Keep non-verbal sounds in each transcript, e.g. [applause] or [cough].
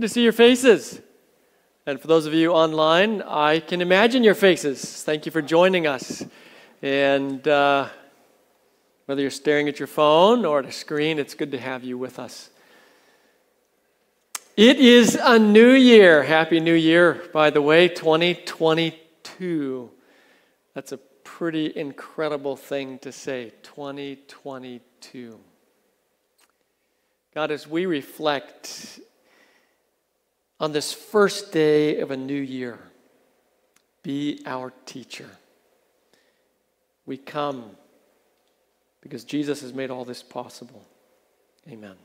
good to see your faces. And for those of you online, I can imagine your faces. Thank you for joining us. And uh, whether you're staring at your phone or at a screen, it's good to have you with us. It is a new year. Happy New Year, by the way, 2022. That's a pretty incredible thing to say 2022. God, as we reflect on this first day of a new year, be our teacher. We come because Jesus has made all this possible. Amen.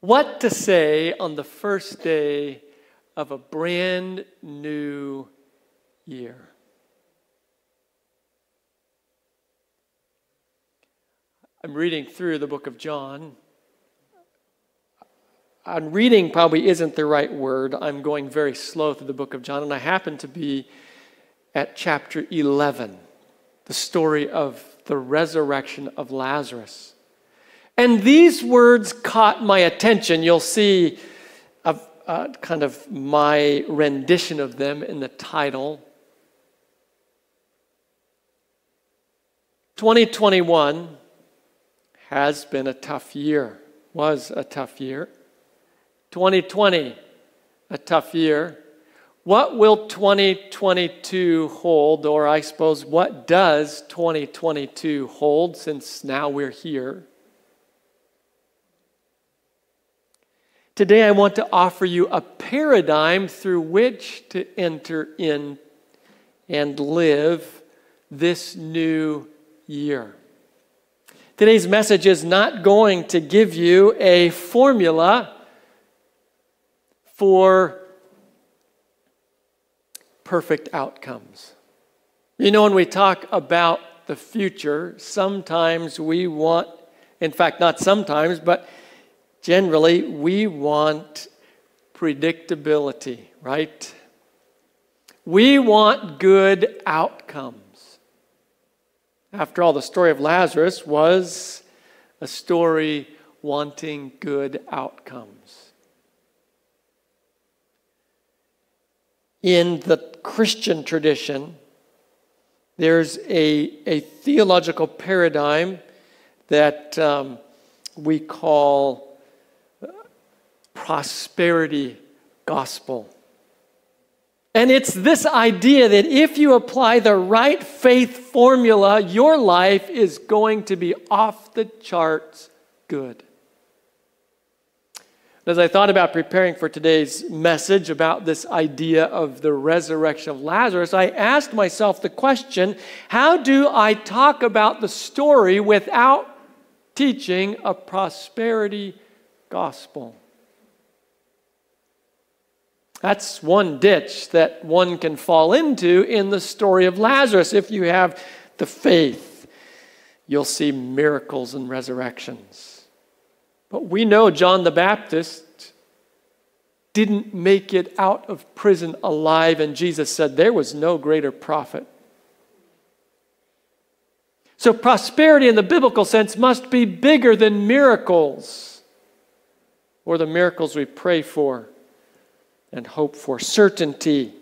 What to say on the first day of a brand new year? I'm reading through the book of John. I'm reading probably isn't the right word. I'm going very slow through the book of John, and I happen to be at chapter 11, the story of the resurrection of Lazarus. And these words caught my attention. You'll see a, a kind of my rendition of them in the title. 2021 has been a tough year, was a tough year. 2020, a tough year. What will 2022 hold, or I suppose, what does 2022 hold since now we're here? Today, I want to offer you a paradigm through which to enter in and live this new year. Today's message is not going to give you a formula for perfect outcomes. You know, when we talk about the future, sometimes we want, in fact, not sometimes, but generally, we want predictability, right? We want good outcomes. After all, the story of Lazarus was a story wanting good outcomes. In the Christian tradition, there's a, a theological paradigm that um, we call prosperity gospel. And it's this idea that if you apply the right faith formula, your life is going to be off the charts good. As I thought about preparing for today's message about this idea of the resurrection of Lazarus, I asked myself the question how do I talk about the story without teaching a prosperity gospel? That's one ditch that one can fall into in the story of Lazarus. If you have the faith, you'll see miracles and resurrections. But we know John the Baptist didn't make it out of prison alive, and Jesus said there was no greater prophet. So, prosperity in the biblical sense must be bigger than miracles or the miracles we pray for and hope for certainty.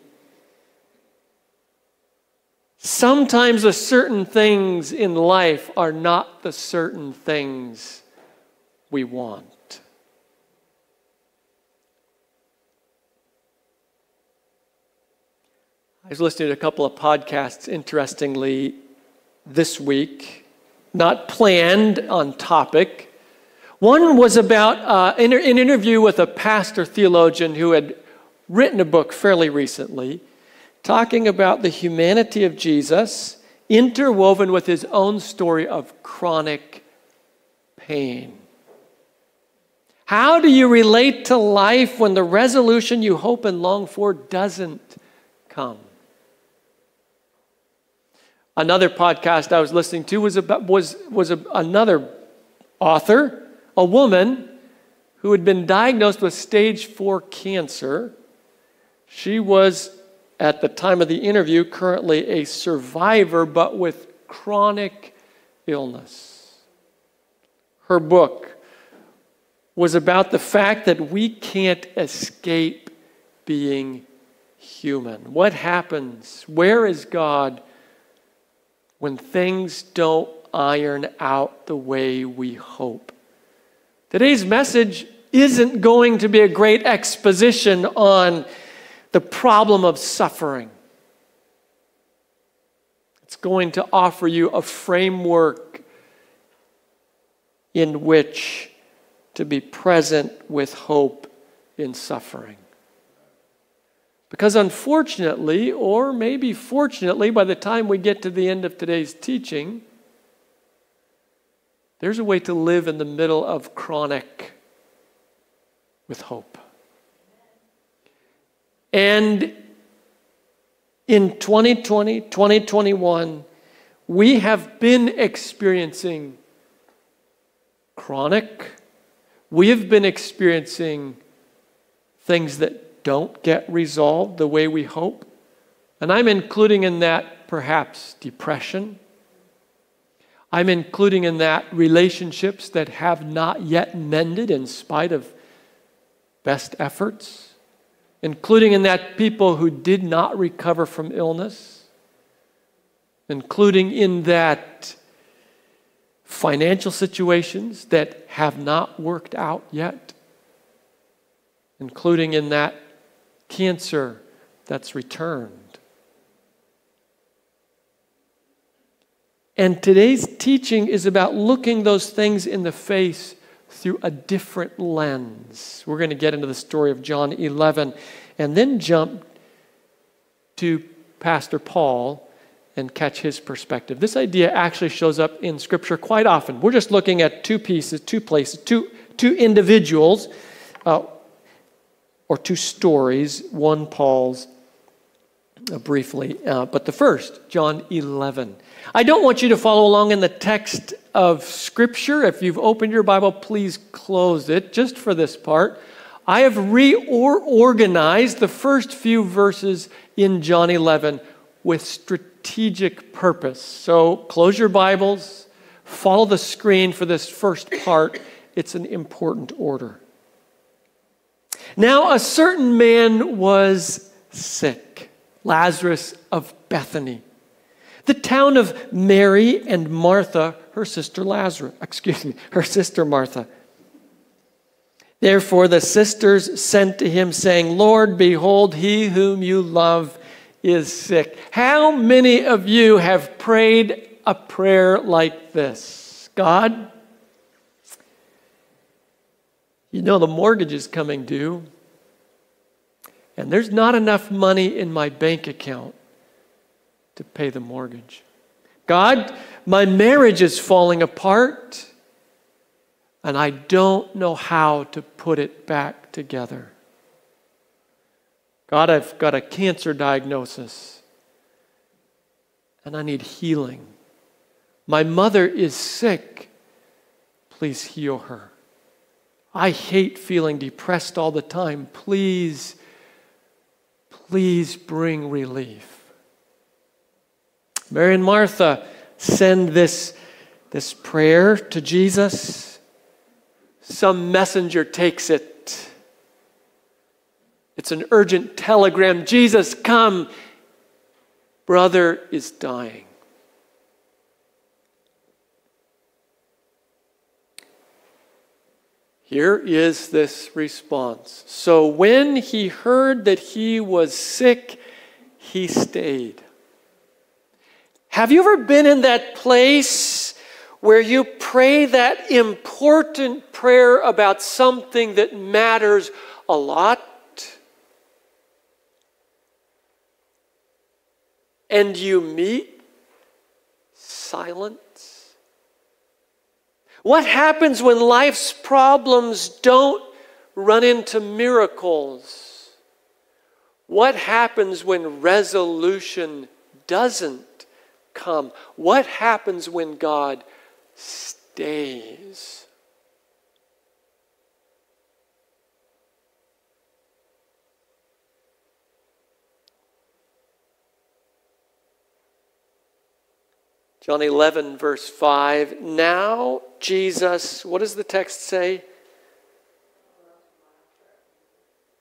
Sometimes the certain things in life are not the certain things we want. I was listening to a couple of podcasts, interestingly, this week, not planned on topic. One was about uh, an interview with a pastor theologian who had written a book fairly recently talking about the humanity of Jesus interwoven with his own story of chronic pain. How do you relate to life when the resolution you hope and long for doesn't come? Another podcast I was listening to was about was was a, another author, a woman who had been diagnosed with stage 4 cancer she was, at the time of the interview, currently a survivor, but with chronic illness. her book was about the fact that we can't escape being human. What happens? Where is God when things don't iron out the way we hope? Today's message isn't going to be a great exposition on the problem of suffering. It's going to offer you a framework in which to be present with hope in suffering. Because unfortunately, or maybe fortunately, by the time we get to the end of today's teaching, there's a way to live in the middle of chronic with hope. And in 2020, 2021, we have been experiencing chronic, we have been experiencing things that don't get resolved the way we hope. And I'm including in that perhaps depression. I'm including in that relationships that have not yet mended in spite of best efforts, including in that people who did not recover from illness, including in that financial situations that have not worked out yet, including in that cancer that's returned. And today's teaching is about looking those things in the face through a different lens. We're going to get into the story of John 11 and then jump to Pastor Paul and catch his perspective. This idea actually shows up in Scripture quite often. We're just looking at two pieces, two places, two, two individuals, uh, or two stories, one Paul's uh, briefly. Uh, but the first, John 11. I don't want you to follow along in the text of Scripture. If you've opened your Bible, please close it just for this part. I have reorganized the first few verses in John 11 with strategic purpose. So close your Bibles, follow the screen for this first part. It's an important order. Now, a certain man was sick, Lazarus of Bethany the town of Mary and Martha, her sister Lazarus, [laughs] excuse me, her sister Martha. Therefore, the sisters sent to him, saying, Lord, behold, he whom you love is sick. How many of you have prayed a prayer like this? God, you know the mortgage is coming due, and there's not enough money in my bank account to pay the mortgage. God, my marriage is falling apart and I don't know how to put it back together. God, I've got a cancer diagnosis and I need healing. My mother is sick. Please heal her. I hate feeling depressed all the time. Please, please bring relief. Mary and Martha send this, this prayer to Jesus. Some messenger takes it. It's an urgent telegram Jesus, come. Brother is dying. Here is this response. So when he heard that he was sick, he stayed. Have you ever been in that place where you pray that important prayer about something that matters a lot? And you meet silence? What happens when life's problems don't run into miracles? What happens when resolution doesn't come. What happens when God stays? John 11, verse 5. Now, Jesus, what does the text say?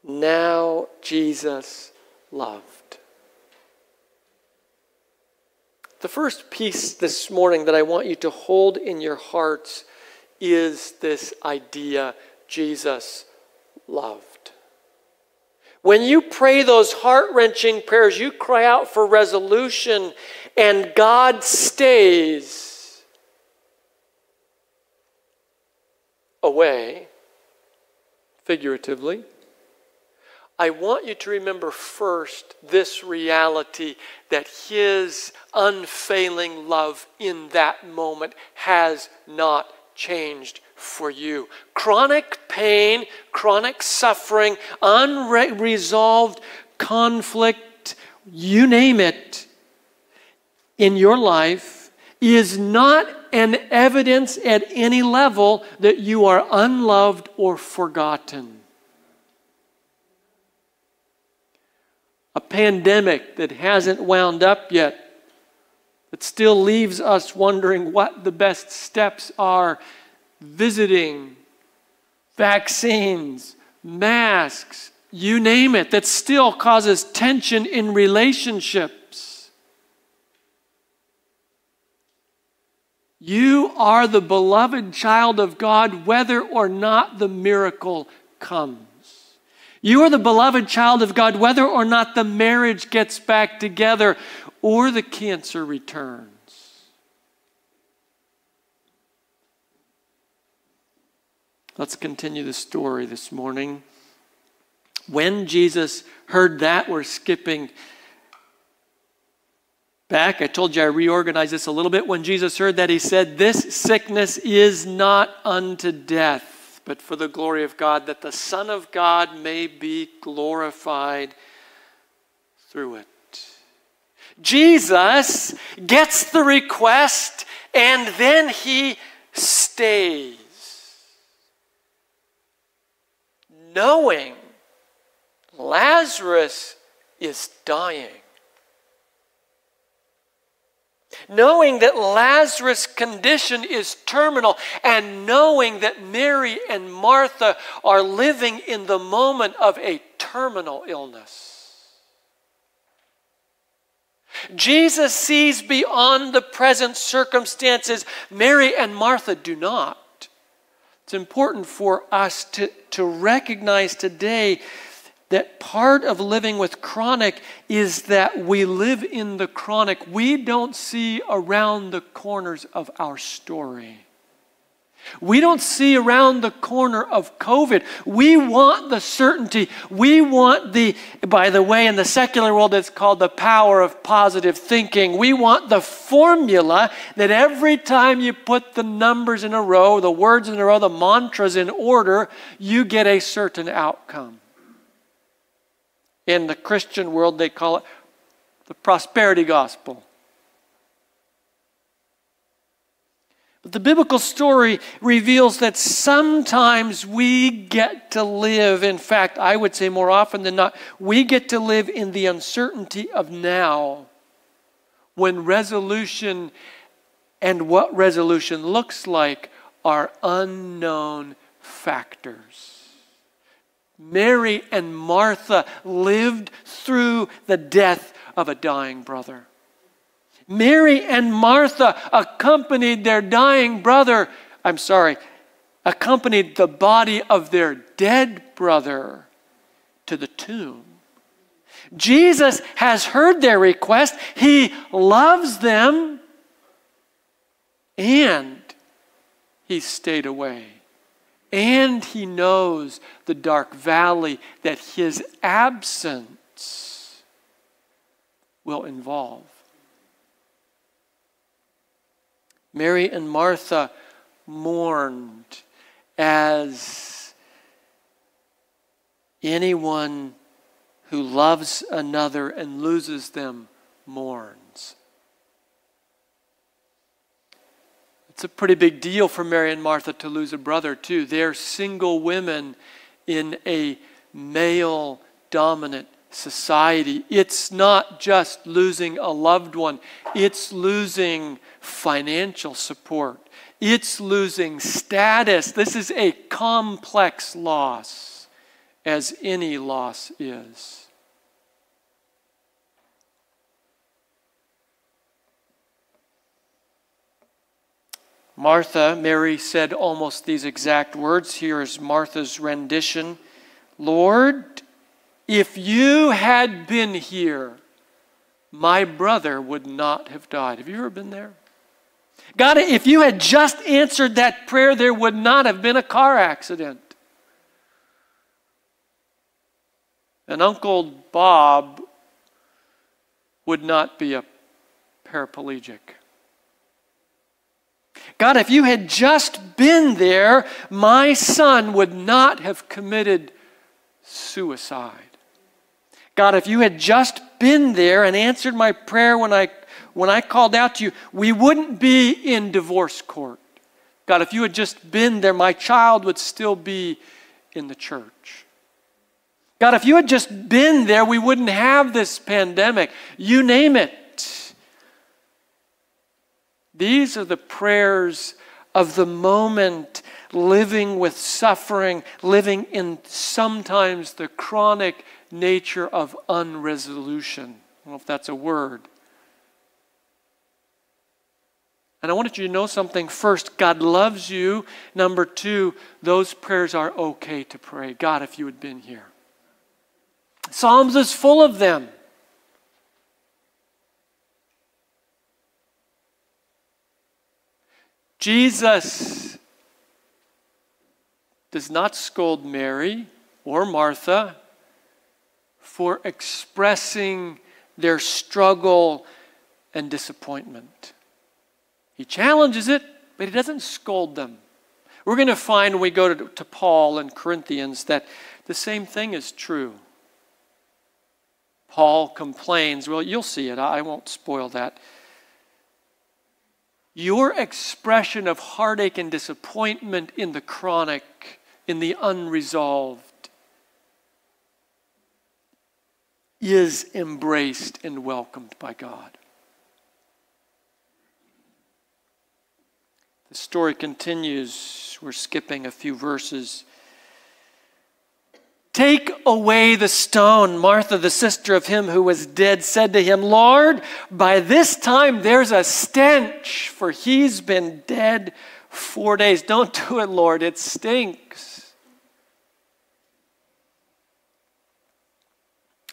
Now, Jesus loved. The first piece this morning that I want you to hold in your hearts is this idea Jesus loved. When you pray those heart wrenching prayers, you cry out for resolution, and God stays away, figuratively. I want you to remember first this reality that His unfailing love in that moment has not changed for you. Chronic pain, chronic suffering, unresolved conflict, you name it, in your life is not an evidence at any level that you are unloved or forgotten. A pandemic that hasn't wound up yet that still leaves us wondering what the best steps are visiting, vaccines, masks, you name it, that still causes tension in relationships. You are the beloved child of God, whether or not the miracle comes. You are the beloved child of God, whether or not the marriage gets back together or the cancer returns. Let's continue the story this morning. When Jesus heard that, we're skipping back. I told you I reorganized this a little bit. When Jesus heard that, he said, This sickness is not unto death, but for the glory of God, that the Son of God may be glorified through it. Jesus gets the request and then he stays. Knowing Lazarus is dying. Knowing that Lazarus' condition is terminal, and knowing that Mary and Martha are living in the moment of a terminal illness. Jesus sees beyond the present circumstances. Mary and Martha do not. It's important for us to, to recognize today that part of living with chronic is that we live in the chronic. We don't see around the corners of our story. We don't see around the corner of COVID. We want the certainty. We want the, by the way, in the secular world, it's called the power of positive thinking. We want the formula that every time you put the numbers in a row, the words in a row, the mantras in order, you get a certain outcome. In the Christian world, they call it the prosperity gospel. The biblical story reveals that sometimes we get to live, in fact, I would say more often than not, we get to live in the uncertainty of now when resolution and what resolution looks like are unknown factors. Mary and Martha lived through the death of a dying brother. Mary and Martha accompanied their dying brother, I'm sorry, accompanied the body of their dead brother to the tomb. Jesus has heard their request. He loves them and he stayed away. And he knows the dark valley that his absence will involve. Mary and Martha mourned as anyone who loves another and loses them mourns. It's a pretty big deal for Mary and Martha to lose a brother, too. They're single women in a male dominant society. It's not just losing a loved one, it's losing financial support, it's losing status. This is a complex loss, as any loss is. Martha, Mary said almost these exact words. Here is Martha's rendition Lord, if you had been here, my brother would not have died. Have you ever been there? God, if you had just answered that prayer, there would not have been a car accident. And Uncle Bob would not be a paraplegic. God, if you had just been there, my son would not have committed suicide. God, if you had just been there and answered my prayer when I, when I called out to you, we wouldn't be in divorce court. God, if you had just been there, my child would still be in the church. God, if you had just been there, we wouldn't have this pandemic. You name it. These are the prayers of the moment, living with suffering, living in sometimes the chronic nature of unresolution. I don't know if that's a word. And I wanted you to know something first God loves you. Number two, those prayers are okay to pray. God, if you had been here. Psalms is full of them. Jesus does not scold Mary or Martha for expressing their struggle and disappointment. He challenges it, but he doesn't scold them. We're going to find when we go to, to Paul and Corinthians that the same thing is true. Paul complains, well, you'll see it, I won't spoil that your expression of heartache and disappointment in the chronic, in the unresolved, is embraced and welcomed by God. The story continues. We're skipping a few verses. Take away the stone. Martha, the sister of him who was dead, said to him, Lord, by this time there's a stench, for he's been dead four days. Don't do it, Lord, it stinks.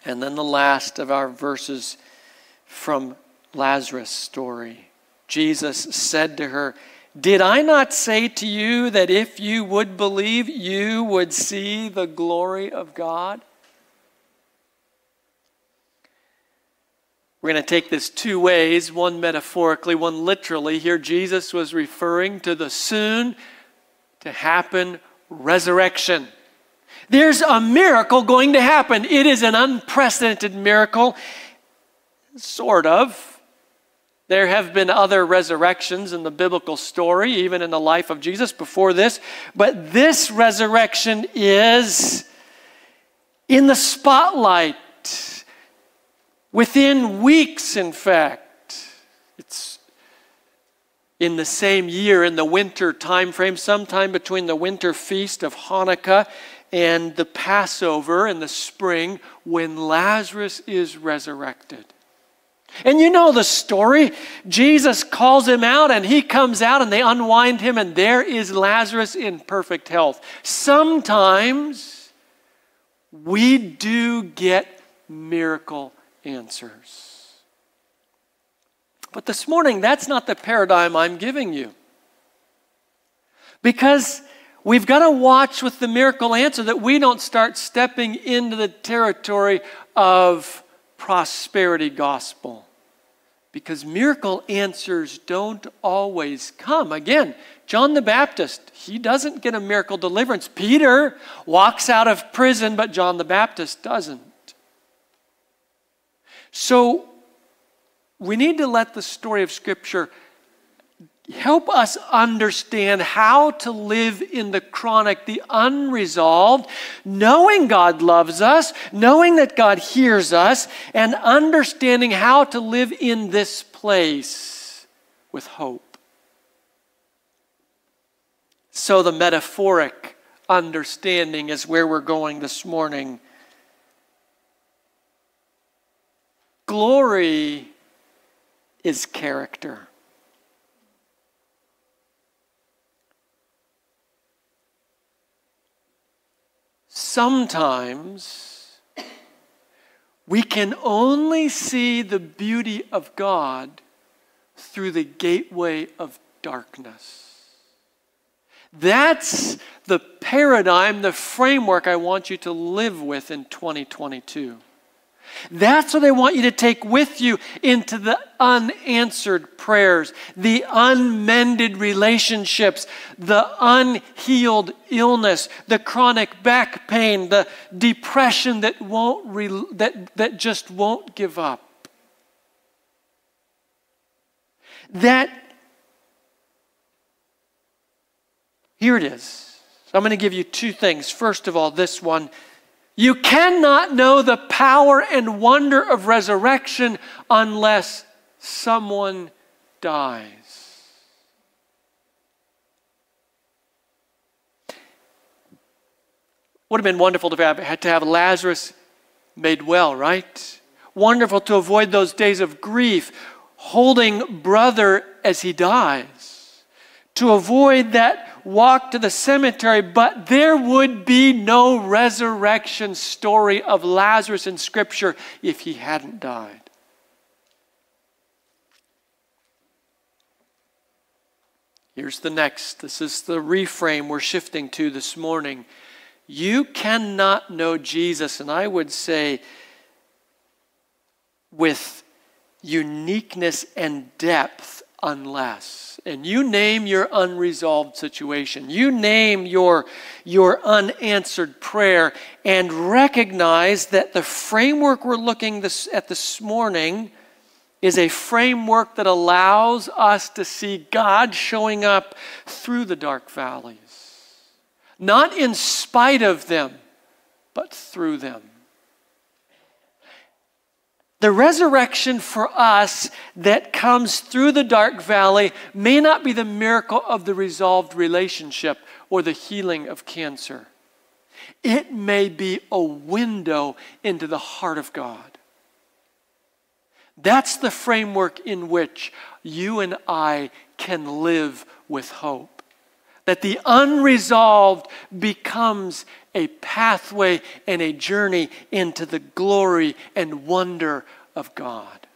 And then the last of our verses from Lazarus' story. Jesus said to her, did I not say to you that if you would believe, you would see the glory of God? We're going to take this two ways one metaphorically, one literally. Here, Jesus was referring to the soon to happen resurrection. There's a miracle going to happen. It is an unprecedented miracle, sort of. There have been other resurrections in the biblical story, even in the life of Jesus before this, but this resurrection is in the spotlight within weeks, in fact. It's in the same year, in the winter time frame, sometime between the winter feast of Hanukkah and the Passover in the spring, when Lazarus is resurrected. And you know the story. Jesus calls him out, and he comes out, and they unwind him, and there is Lazarus in perfect health. Sometimes we do get miracle answers. But this morning, that's not the paradigm I'm giving you. Because we've got to watch with the miracle answer that we don't start stepping into the territory of prosperity gospel. Because miracle answers don't always come. Again, John the Baptist, he doesn't get a miracle deliverance. Peter walks out of prison, but John the Baptist doesn't. So we need to let the story of Scripture help us understand how to live in the chronic, the unresolved, knowing God loves us, knowing that God hears us, and understanding how to live in this place with hope. So, the metaphoric understanding is where we're going this morning. Glory is character. Sometimes we can only see the beauty of God through the gateway of darkness. That's the paradigm, the framework I want you to live with in 2022. That's what I want you to take with you into the unanswered prayers, the unmended relationships, the unhealed illness, the chronic back pain, the depression that won't re- that, that just won't give up. That here it is. I'm going to give you two things. First of all, this one you cannot know the power and wonder of resurrection unless someone dies. Would have been wonderful to have, to have Lazarus made well, right? Wonderful to avoid those days of grief, holding brother as he dies. To avoid that walk to the cemetery, but there would be no resurrection story of Lazarus in Scripture if he hadn't died. Here's the next. This is the reframe we're shifting to this morning. You cannot know Jesus, and I would say with uniqueness and depth unless. And you name your unresolved situation. You name your, your unanswered prayer and recognize that the framework we're looking this, at this morning is a framework that allows us to see God showing up through the dark valleys. Not in spite of them, but through them. The resurrection for us that comes through the dark valley may not be the miracle of the resolved relationship or the healing of cancer. It may be a window into the heart of God. That's the framework in which you and I can live with hope. That the unresolved becomes a pathway and a journey into the glory and wonder of God.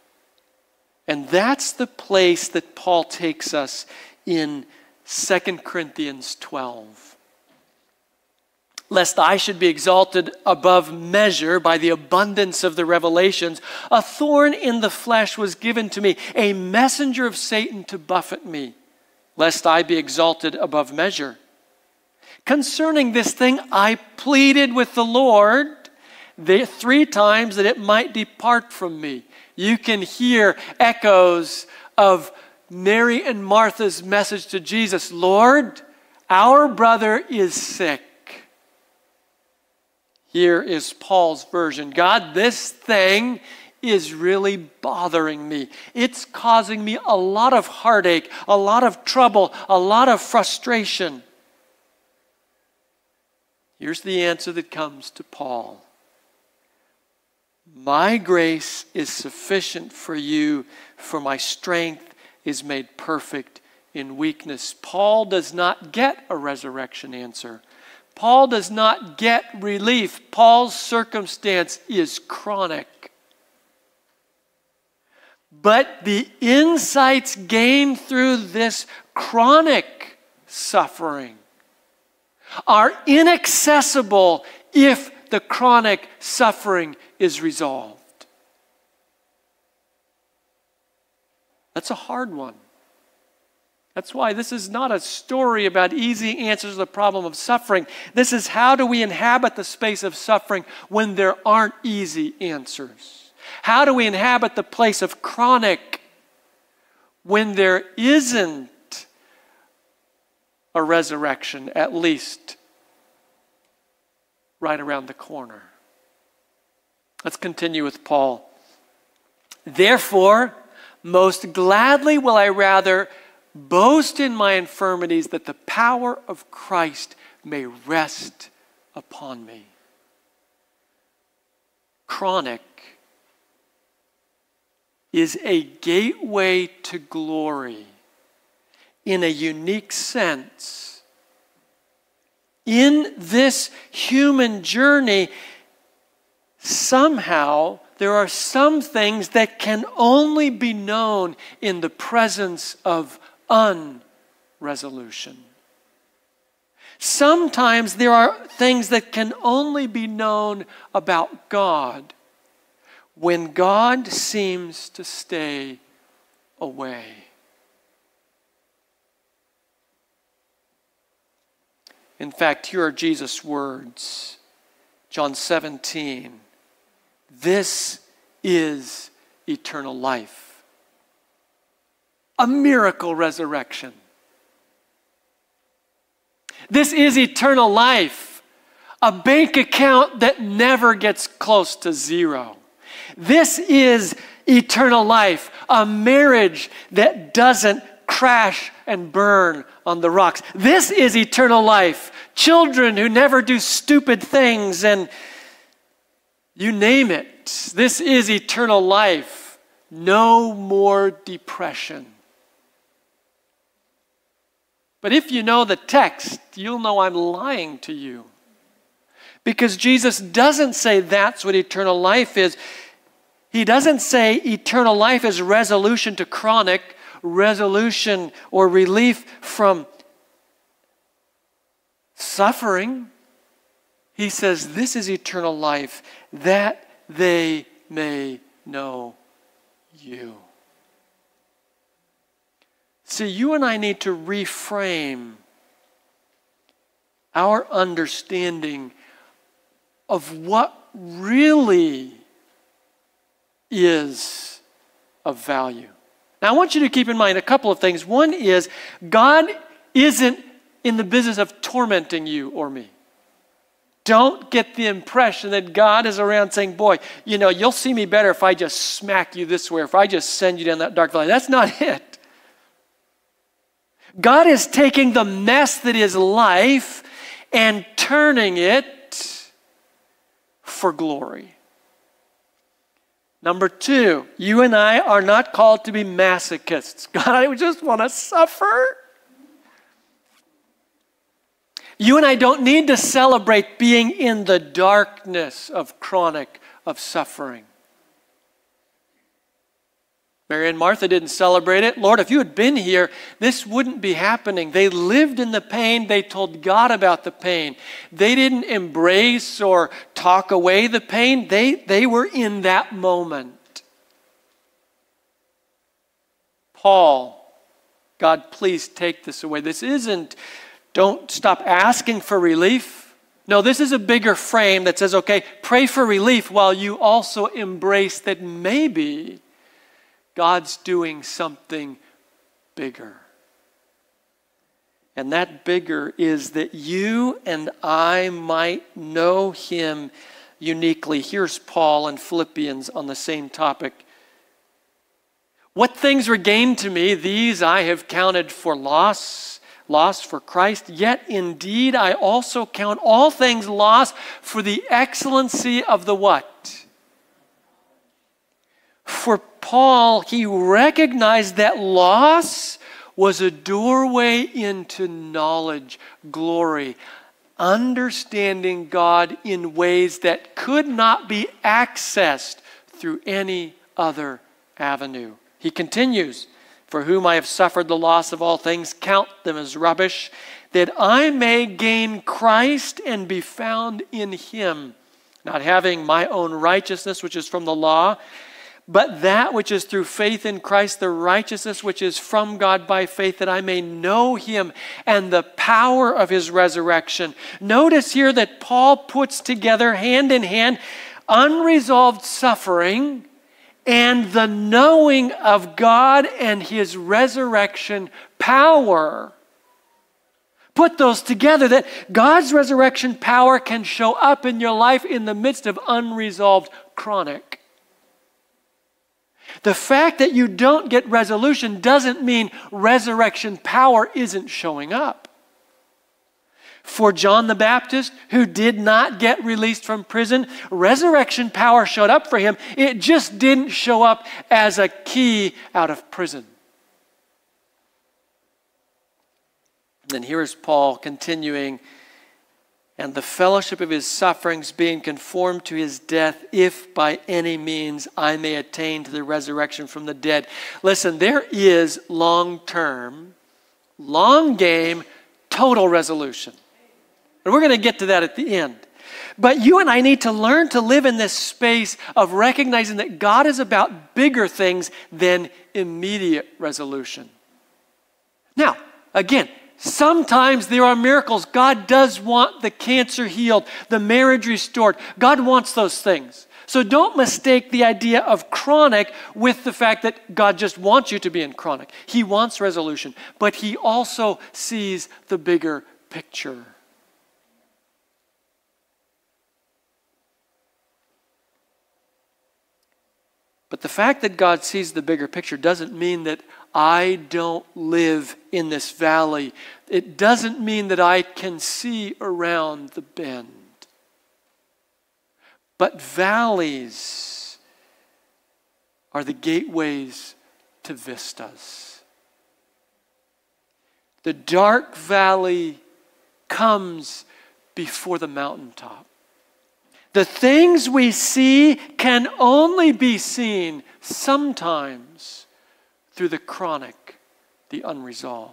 And that's the place that Paul takes us in 2 Corinthians 12. Lest I should be exalted above measure by the abundance of the revelations, a thorn in the flesh was given to me, a messenger of Satan to buffet me, lest I be exalted above measure. Concerning this thing, I pleaded with the Lord the, three times that it might depart from me. You can hear echoes of Mary and Martha's message to Jesus Lord, our brother is sick. Here is Paul's version God, this thing is really bothering me. It's causing me a lot of heartache, a lot of trouble, a lot of frustration. Here's the answer that comes to Paul My grace is sufficient for you, for my strength is made perfect in weakness. Paul does not get a resurrection answer. Paul does not get relief. Paul's circumstance is chronic. But the insights gained through this chronic suffering are inaccessible if the chronic suffering is resolved. That's a hard one. That's why this is not a story about easy answers to the problem of suffering. This is how do we inhabit the space of suffering when there aren't easy answers? How do we inhabit the place of chronic when there isn't a resurrection, at least right around the corner. Let's continue with Paul. Therefore, most gladly will I rather boast in my infirmities that the power of Christ may rest upon me. Chronic is a gateway to glory in a unique sense. In this human journey, somehow there are some things that can only be known in the presence of unresolution. Sometimes there are things that can only be known about God when God seems to stay away. In fact, here are Jesus' words John 17. This is eternal life, a miracle resurrection. This is eternal life, a bank account that never gets close to zero. This is eternal life, a marriage that doesn't crash and burn on the rocks. This is eternal life. Children who never do stupid things and you name it. This is eternal life. No more depression. But if you know the text, you'll know I'm lying to you. Because Jesus doesn't say that's what eternal life is. He doesn't say eternal life is resolution to chronic resolution or relief from suffering. He says, This is eternal life, that they may know you. See, you and I need to reframe our understanding of what really is of value. Now, I want you to keep in mind a couple of things. One is God isn't in the business of tormenting you or me. Don't get the impression that God is around saying, Boy, you know, you'll see me better if I just smack you this way, if I just send you down that dark valley. That's not [laughs] it. God is taking the mess that is life and turning it for glory. Number two, you and I are not called to be masochists. [laughs] God, I just want to suffer. You and I don't need to celebrate being in the darkness of chronic of suffering. Mary and Martha didn't celebrate it. Lord, if you had been here, this wouldn't be happening. They lived in the pain. They told God about the pain. They didn't embrace or talk away the pain. They, they were in that moment. Paul, God, please take this away. This isn't, don't stop asking for relief. No, this is a bigger frame that says, okay, pray for relief while you also embrace that maybe God's doing something bigger. And that bigger is that you and I might know Him uniquely. Here's Paul in Philippians on the same topic. What things were gained to me, these I have counted for loss, loss for Christ. Yet indeed I also count all things lost for the excellency of the what? For Paul, he recognized that loss was a doorway into knowledge, glory, understanding God in ways that could not be accessed through any other avenue. He continues, For whom I have suffered the loss of all things, count them as rubbish, that I may gain Christ and be found in him, not having my own righteousness, which is from the law but that which is through faith in Christ, the righteousness which is from God by faith, that I may know him and the power of his resurrection. Notice here that Paul puts together hand in hand unresolved suffering and the knowing of God and his resurrection power. put those together that God's resurrection power can show up in your life in the midst of unresolved chronic. The fact that you don't get resolution doesn't mean resurrection power isn't showing up. For John the Baptist, who did not get released from prison, resurrection power showed up for him. It just didn't show up as a key out of prison. And here is Paul continuing, and the fellowship of his sufferings being conformed to his death, if by any means I may attain to the resurrection from the dead. Listen, there is long term, long game, total resolution. And we're going to get to that at the end. But you and I need to learn to live in this space of recognizing that God is about bigger things than immediate resolution. Now, again, sometimes there are miracles. God does want the cancer healed, the marriage restored. God wants those things. So don't mistake the idea of chronic with the fact that God just wants you to be in chronic. He wants resolution, but He also sees the bigger picture. But the fact that God sees the bigger picture doesn't mean that I don't live in this valley. It doesn't mean that I can see around the bend. But valleys are the gateways to vistas. The dark valley comes before the mountaintop. The things we see can only be seen sometimes through the chronic, the unresolved.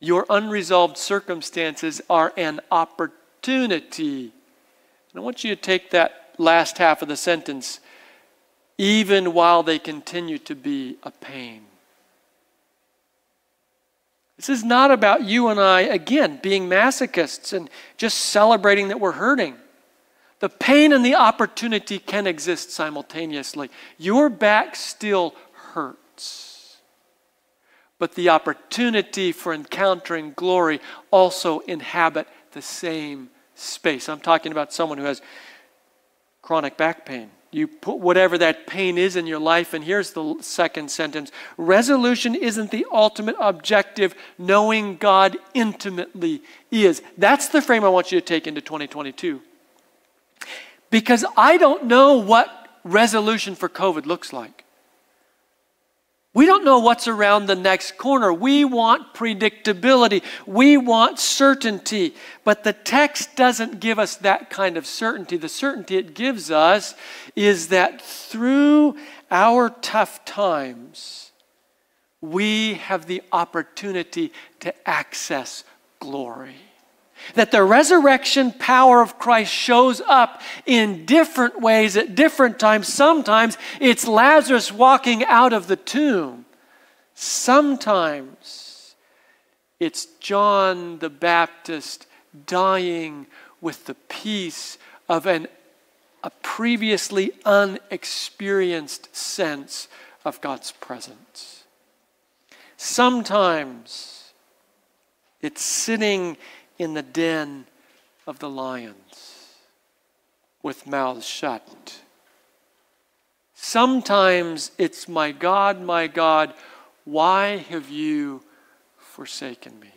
Your unresolved circumstances are an opportunity. And I want you to take that last half of the sentence, even while they continue to be a pain. This is not about you and I, again, being masochists and just celebrating that we're hurting. The pain and the opportunity can exist simultaneously. Your back still hurts. But the opportunity for encountering glory also inhabit the same space. I'm talking about someone who has chronic back pain. You put whatever that pain is in your life, and here's the second sentence resolution isn't the ultimate objective, knowing God intimately is. That's the frame I want you to take into 2022. Because I don't know what resolution for COVID looks like. We don't know what's around the next corner. We want predictability. We want certainty. But the text doesn't give us that kind of certainty. The certainty it gives us is that through our tough times, we have the opportunity to access glory. That the resurrection power of Christ shows up in different ways at different times. Sometimes it's Lazarus walking out of the tomb. Sometimes it's John the Baptist dying with the peace of an, a previously unexperienced sense of God's presence. Sometimes it's sitting in the den of the lions with mouths shut. Sometimes it's, My God, my God, why have you forsaken me?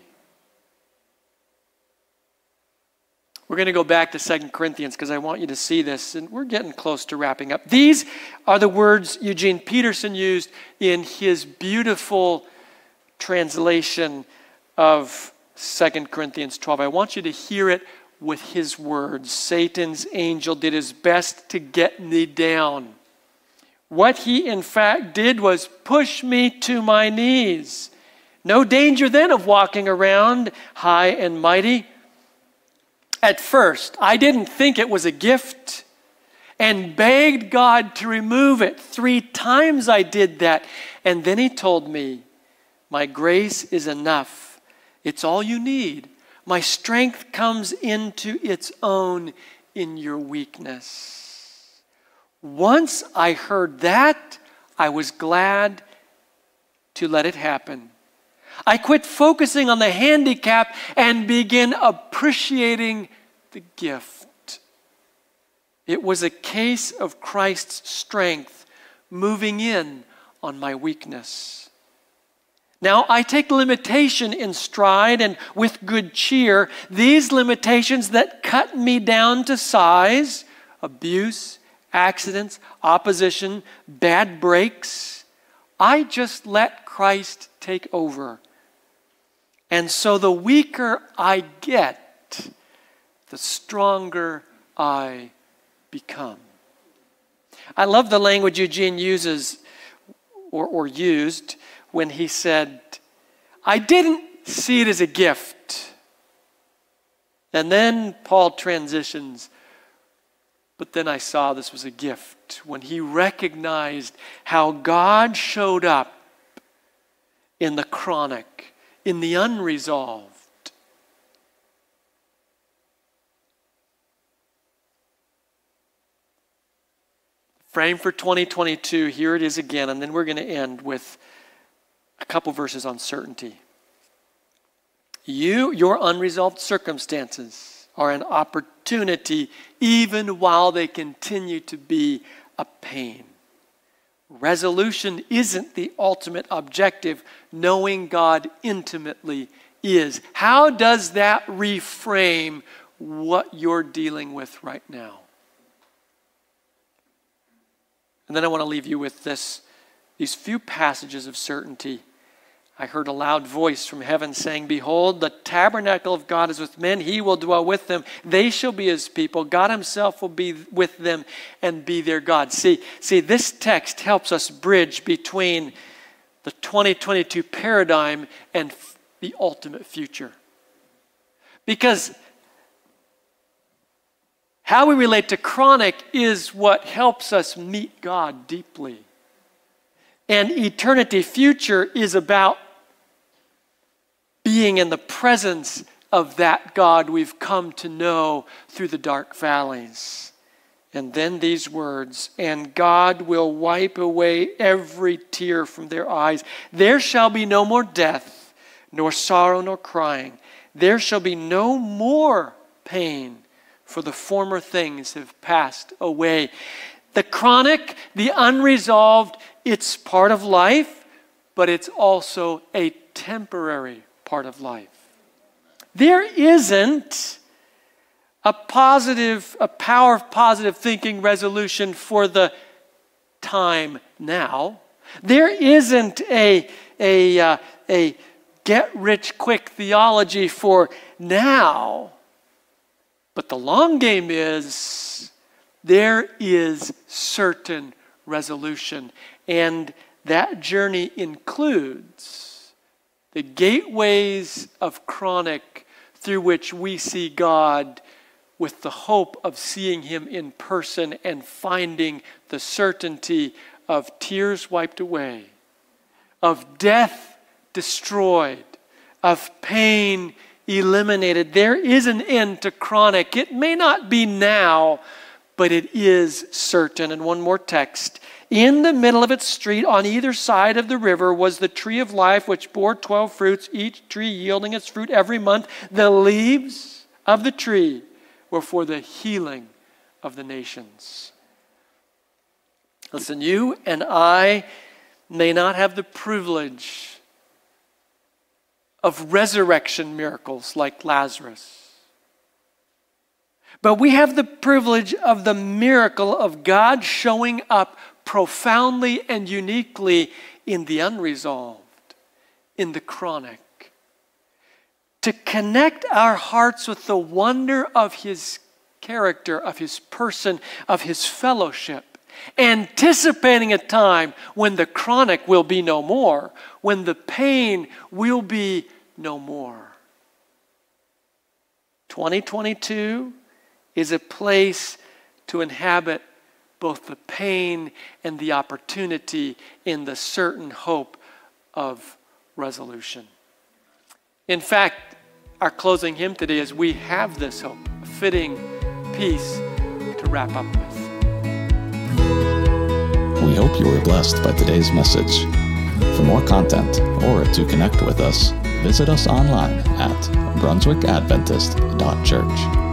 We're going to go back to Second Corinthians because I want you to see this, and we're getting close to wrapping up. These are the words Eugene Peterson used in his beautiful translation of 2 Corinthians 12. I want you to hear it with his words. Satan's angel did his best to get me down. What he in fact did was push me to my knees. No danger then of walking around high and mighty. At first, I didn't think it was a gift and begged God to remove it. Three times I did that. And then he told me, My grace is enough it's all you need. My strength comes into its own in your weakness. Once I heard that, I was glad to let it happen. I quit focusing on the handicap and began appreciating the gift. It was a case of Christ's strength moving in on my weakness. Now, I take limitation in stride and with good cheer. These limitations that cut me down to size, abuse, accidents, opposition, bad breaks, I just let Christ take over. And so the weaker I get, the stronger I become. I love the language Eugene uses or, or used when he said, I didn't see it as a gift. And then Paul transitions, but then I saw this was a gift when he recognized how God showed up in the chronic, in the unresolved. Frame for 2022, here it is again, and then we're going to end with a couple verses on certainty. You, your unresolved circumstances are an opportunity even while they continue to be a pain. Resolution isn't the ultimate objective, knowing God intimately is. How does that reframe what you're dealing with right now? And then I want to leave you with this, these few passages of certainty I heard a loud voice from heaven saying, Behold, the tabernacle of God is with men. He will dwell with them. They shall be his people. God himself will be with them and be their God. See, see, this text helps us bridge between the 2022 paradigm and the ultimate future. Because how we relate to chronic is what helps us meet God deeply. And eternity future is about being in the presence of that God we've come to know through the dark valleys. And then these words, and God will wipe away every tear from their eyes. There shall be no more death, nor sorrow, nor crying. There shall be no more pain, for the former things have passed away. The chronic, the unresolved, it's part of life, but it's also a temporary part of life. There isn't a positive, a power of positive thinking resolution for the time now. There isn't a, a, uh, a get rich quick theology for now. But the long game is there is certain resolution. And that journey includes the gateways of chronic through which we see God with the hope of seeing Him in person and finding the certainty of tears wiped away, of death destroyed, of pain eliminated. There is an end to chronic. It may not be now, but it is certain. And one more text in the middle of its street, on either side of the river, was the tree of life, which bore 12 fruits, each tree yielding its fruit every month. The leaves of the tree were for the healing of the nations. Listen, you and I may not have the privilege of resurrection miracles like Lazarus. But we have the privilege of the miracle of God showing up profoundly and uniquely in the unresolved, in the chronic. To connect our hearts with the wonder of His character, of His person, of His fellowship, anticipating a time when the chronic will be no more, when the pain will be no more. 2022 is a place to inhabit both the pain and the opportunity in the certain hope of resolution. In fact, our closing hymn today is We Have This Hope, a fitting piece to wrap up with. We hope you were blessed by today's message. For more content or to connect with us, visit us online at brunswickadventist.church.